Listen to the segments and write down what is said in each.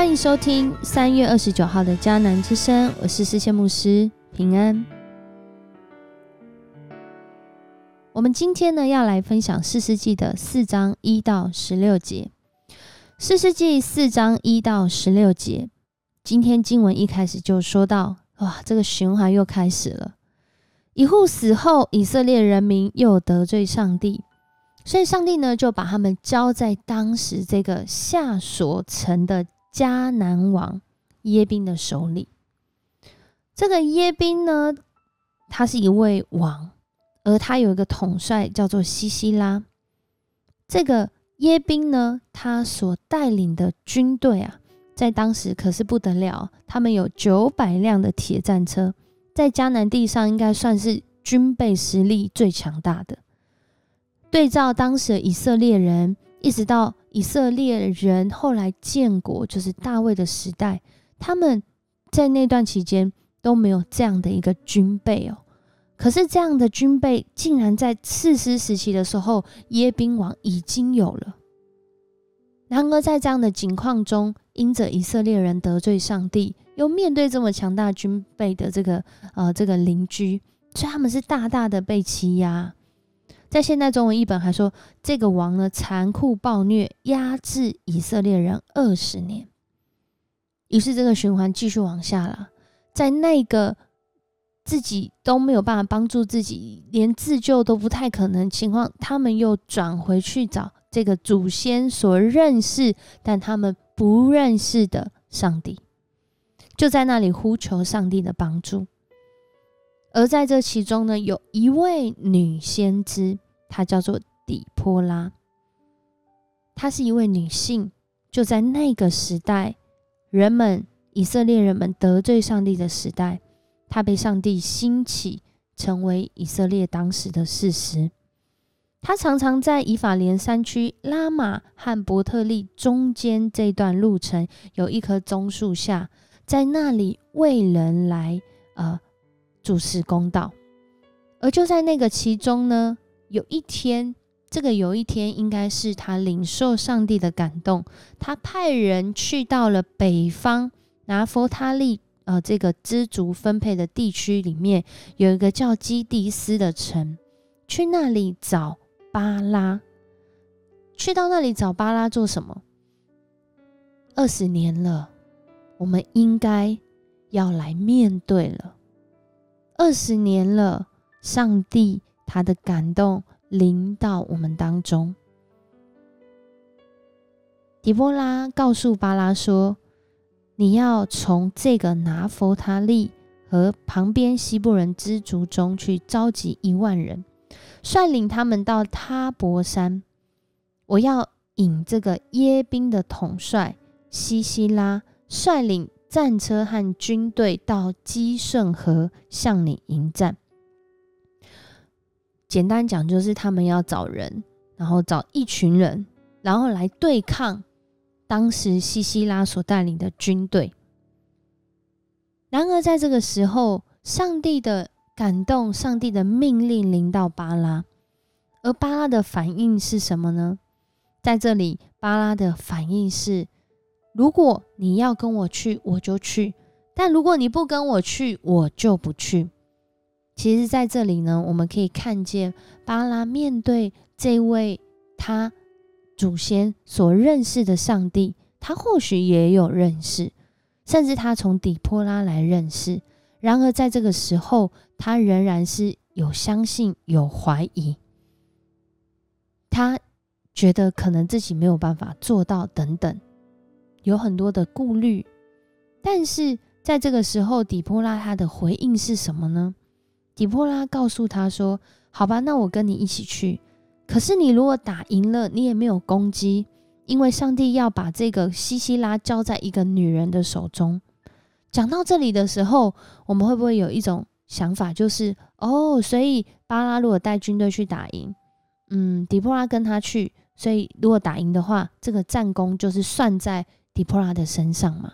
欢迎收听三月二十九号的迦南之声，我是思宪牧师平安。我们今天呢要来分享四世纪的四章一到十六节。四世纪四章一到十六节，今天经文一开始就说到，哇，这个循环又开始了。以户死后，以色列人民又得罪上帝。所以，上帝呢就把他们交在当时这个夏所城的迦南王耶宾的手里。这个耶宾呢，他是一位王，而他有一个统帅叫做西西拉。这个耶宾呢，他所带领的军队啊，在当时可是不得了，他们有九百辆的铁战车，在迦南地上应该算是军备实力最强大的。对照当时的以色列人，一直到以色列人后来建国，就是大卫的时代，他们在那段期间都没有这样的一个军备哦。可是这样的军备，竟然在次师时期的时候，耶宾王已经有了。然而在这样的境况中，因着以色列人得罪上帝，又面对这么强大军备的这个呃这个邻居，所以他们是大大的被欺压。在现代中文译本还说，这个王呢残酷暴虐，压制以色列人二十年。于是这个循环继续往下了，在那个自己都没有办法帮助自己，连自救都不太可能情况，他们又转回去找这个祖先所认识但他们不认识的上帝，就在那里呼求上帝的帮助。而在这其中呢，有一位女先知，她叫做底波拉。她是一位女性，就在那个时代，人们以色列人们得罪上帝的时代，她被上帝兴起，成为以色列当时的事实。她常常在以法莲山区拉玛和伯特利中间这段路程，有一棵棕树下，在那里为人来呃。主持公道，而就在那个其中呢，有一天，这个有一天应该是他领受上帝的感动，他派人去到了北方拿佛他利呃这个知足分配的地区里面，有一个叫基迪斯的城，去那里找巴拉，去到那里找巴拉做什么？二十年了，我们应该要来面对了。二十年了，上帝他的感动临到我们当中。迪波拉告诉巴拉说：“你要从这个拿佛他利和旁边西部人之族中去召集一万人，率领他们到他伯山。我要引这个耶宾的统帅西西拉率领。”战车和军队到基顺河向你迎战。简单讲，就是他们要找人，然后找一群人，然后来对抗当时西西拉所带领的军队。然而，在这个时候，上帝的感动，上帝的命令临到巴拉，而巴拉的反应是什么呢？在这里，巴拉的反应是。如果你要跟我去，我就去；但如果你不跟我去，我就不去。其实，在这里呢，我们可以看见巴拉面对这位他祖先所认识的上帝，他或许也有认识，甚至他从底波拉来认识。然而，在这个时候，他仍然是有相信、有怀疑，他觉得可能自己没有办法做到，等等。有很多的顾虑，但是在这个时候，底波拉他的回应是什么呢？底波拉告诉他说：“好吧，那我跟你一起去。可是你如果打赢了，你也没有攻击，因为上帝要把这个西西拉交在一个女人的手中。”讲到这里的时候，我们会不会有一种想法，就是哦，所以巴拉如果带军队去打赢，嗯，底波拉跟他去，所以如果打赢的话，这个战功就是算在。底波拉的身上嘛，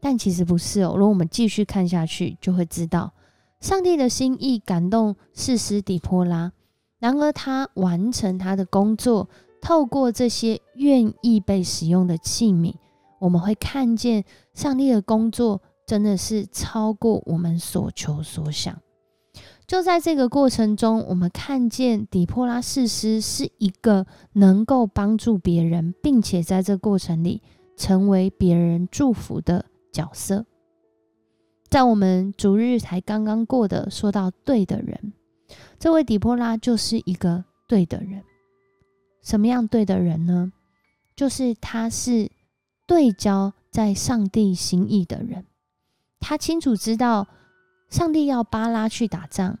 但其实不是哦。如果我们继续看下去，就会知道上帝的心意感动士师底波拉，然而他完成他的工作，透过这些愿意被使用的器皿，我们会看见上帝的工作真的是超过我们所求所想。就在这个过程中，我们看见底波拉士师是一个能够帮助别人，并且在这过程里成为别人祝福的角色。在我们主日才刚刚过的，说到对的人，这位底波拉就是一个对的人。什么样对的人呢？就是他是对焦在上帝心意的人，他清楚知道。上帝要巴拉去打仗，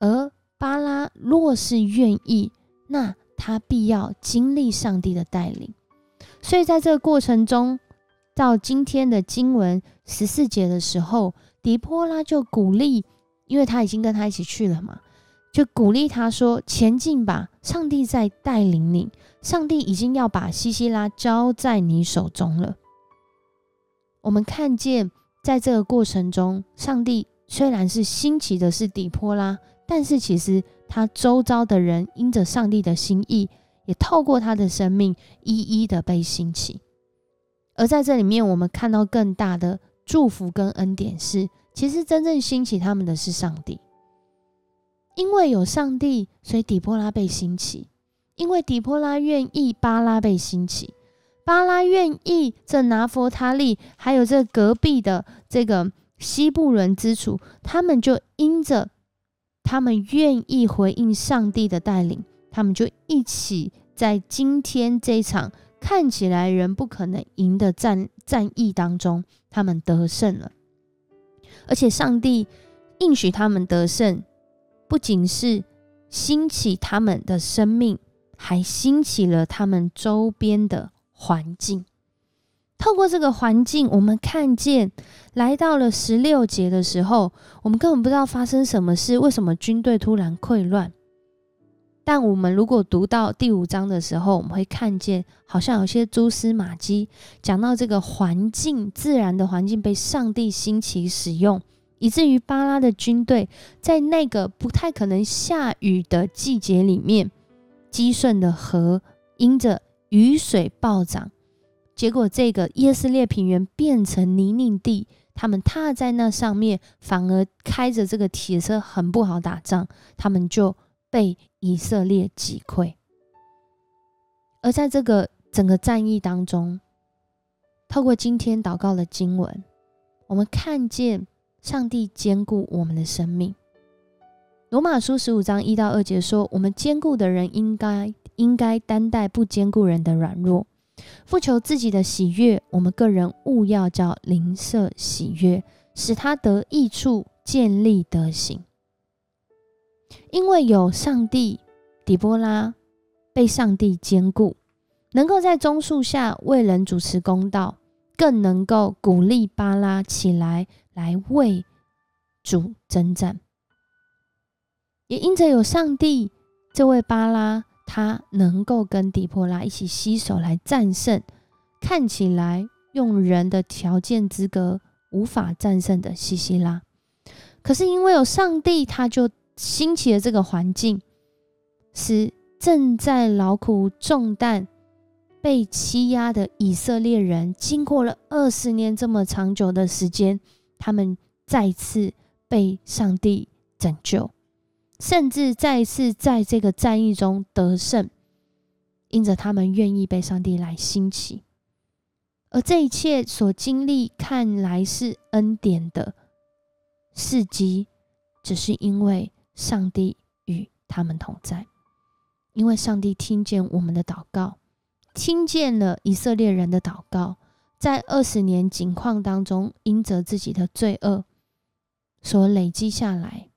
而巴拉若是愿意，那他必要经历上帝的带领。所以在这个过程中，到今天的经文十四节的时候，迪波拉就鼓励，因为他已经跟他一起去了嘛，就鼓励他说：“前进吧，上帝在带领你，上帝已经要把西西拉交在你手中了。”我们看见。在这个过程中，上帝虽然是兴起的是底波拉，但是其实他周遭的人因着上帝的心意，也透过他的生命一一的被兴起。而在这里面，我们看到更大的祝福跟恩典是，其实真正兴起他们的是上帝，因为有上帝，所以底波拉被兴起；因为底波拉愿意，巴拉被兴起。巴拉愿意，这拿佛他利，还有这隔壁的这个西部伦之处，他们就因着他们愿意回应上帝的带领，他们就一起在今天这场看起来人不可能赢的战战役当中，他们得胜了。而且上帝应许他们得胜，不仅是兴起他们的生命，还兴起了他们周边的。环境，透过这个环境，我们看见来到了十六节的时候，我们根本不知道发生什么事，为什么军队突然溃乱？但我们如果读到第五章的时候，我们会看见好像有些蛛丝马迹，讲到这个环境，自然的环境被上帝兴起使用，以至于巴拉的军队在那个不太可能下雨的季节里面，积顺的河因着。雨水暴涨，结果这个耶斯列平原变成泥泞地，他们踏在那上面，反而开着这个铁车很不好打仗，他们就被以色列击溃。而在这个整个战役当中，透过今天祷告的经文，我们看见上帝兼顾我们的生命。罗马书十五章一到二节说：“我们坚固的人应该。”应该担待不坚固人的软弱，不求自己的喜悦。我们个人务要叫灵舍喜悦，使他得益处，建立德行。因为有上帝，底波拉被上帝兼顾，能够在棕树下为人主持公道，更能够鼓励巴拉起来来为主征战。也因着有上帝，这位巴拉。他能够跟底波拉一起携手来战胜看起来用人的条件资格无法战胜的西西拉，可是因为有上帝，他就兴起的这个环境，使正在劳苦重担、被欺压的以色列人，经过了二十年这么长久的时间，他们再次被上帝拯救。甚至再次在这个战役中得胜，因着他们愿意被上帝来兴起，而这一切所经历看来是恩典的事迹，只是因为上帝与他们同在，因为上帝听见我们的祷告，听见了以色列人的祷告，在二十年境况当中，因着自己的罪恶所累积下来。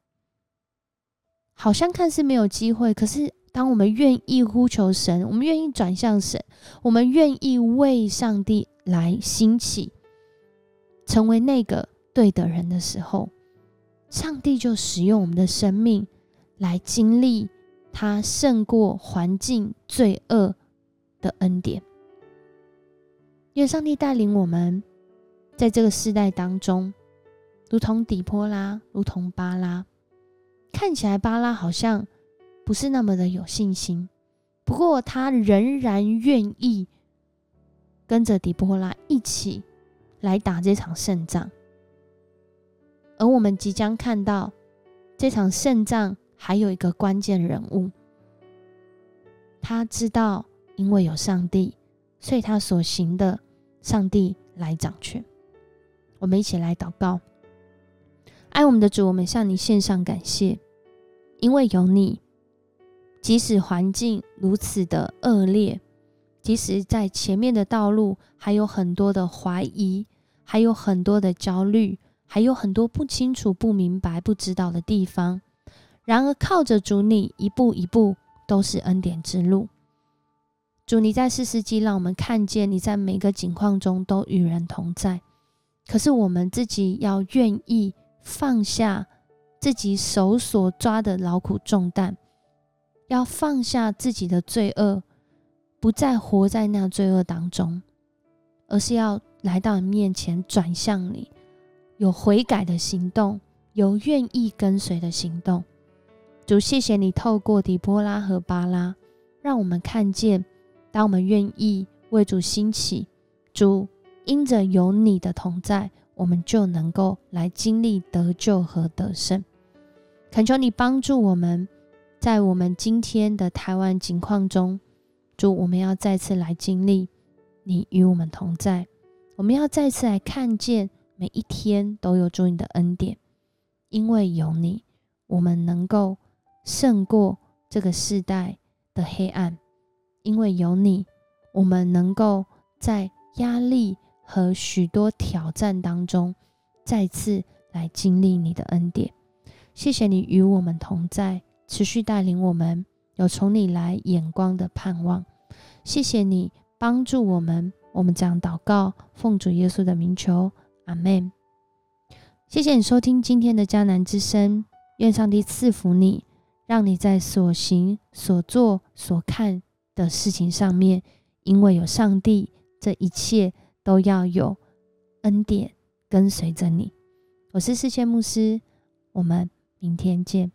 好像看似没有机会，可是当我们愿意呼求神，我们愿意转向神，我们愿意为上帝来兴起，成为那个对的人的时候，上帝就使用我们的生命来经历他胜过环境罪恶的恩典。愿上帝带领我们在这个世代当中，如同底波拉，如同巴拉。看起来巴拉好像不是那么的有信心，不过他仍然愿意跟着底波拉一起来打这场胜仗。而我们即将看到这场胜仗，还有一个关键人物，他知道，因为有上帝，所以他所行的，上帝来掌权。我们一起来祷告，爱我们的主，我们向你献上感谢，因为有你，即使环境如此的恶劣，即使在前面的道路还有很多的怀疑，还有很多的焦虑。还有很多不清楚、不明白、不知道的地方。然而，靠着主，你一步一步都是恩典之路。主，你在四世纪让我们看见你在每个境况中都与人同在。可是，我们自己要愿意放下自己手所抓的劳苦重担，要放下自己的罪恶，不再活在那罪恶当中，而是要来到你面前，转向你。有悔改的行动，有愿意跟随的行动。主，谢谢你透过底波拉和巴拉，让我们看见，当我们愿意为主兴起，主因着有你的同在，我们就能够来经历得救和得胜。恳求你帮助我们，在我们今天的台湾情况中，主，我们要再次来经历你与我们同在，我们要再次来看见。每一天都有主你的恩典，因为有你，我们能够胜过这个世代的黑暗；因为有你，我们能够在压力和许多挑战当中，再次来经历你的恩典。谢谢你与我们同在，持续带领我们有从你来眼光的盼望。谢谢你帮助我们，我们这样祷告，奉主耶稣的名求。阿门。谢谢你收听今天的迦南之声，愿上帝赐福你，让你在所行、所做、所看的事情上面，因为有上帝，这一切都要有恩典跟随着你。我是世界牧师，我们明天见。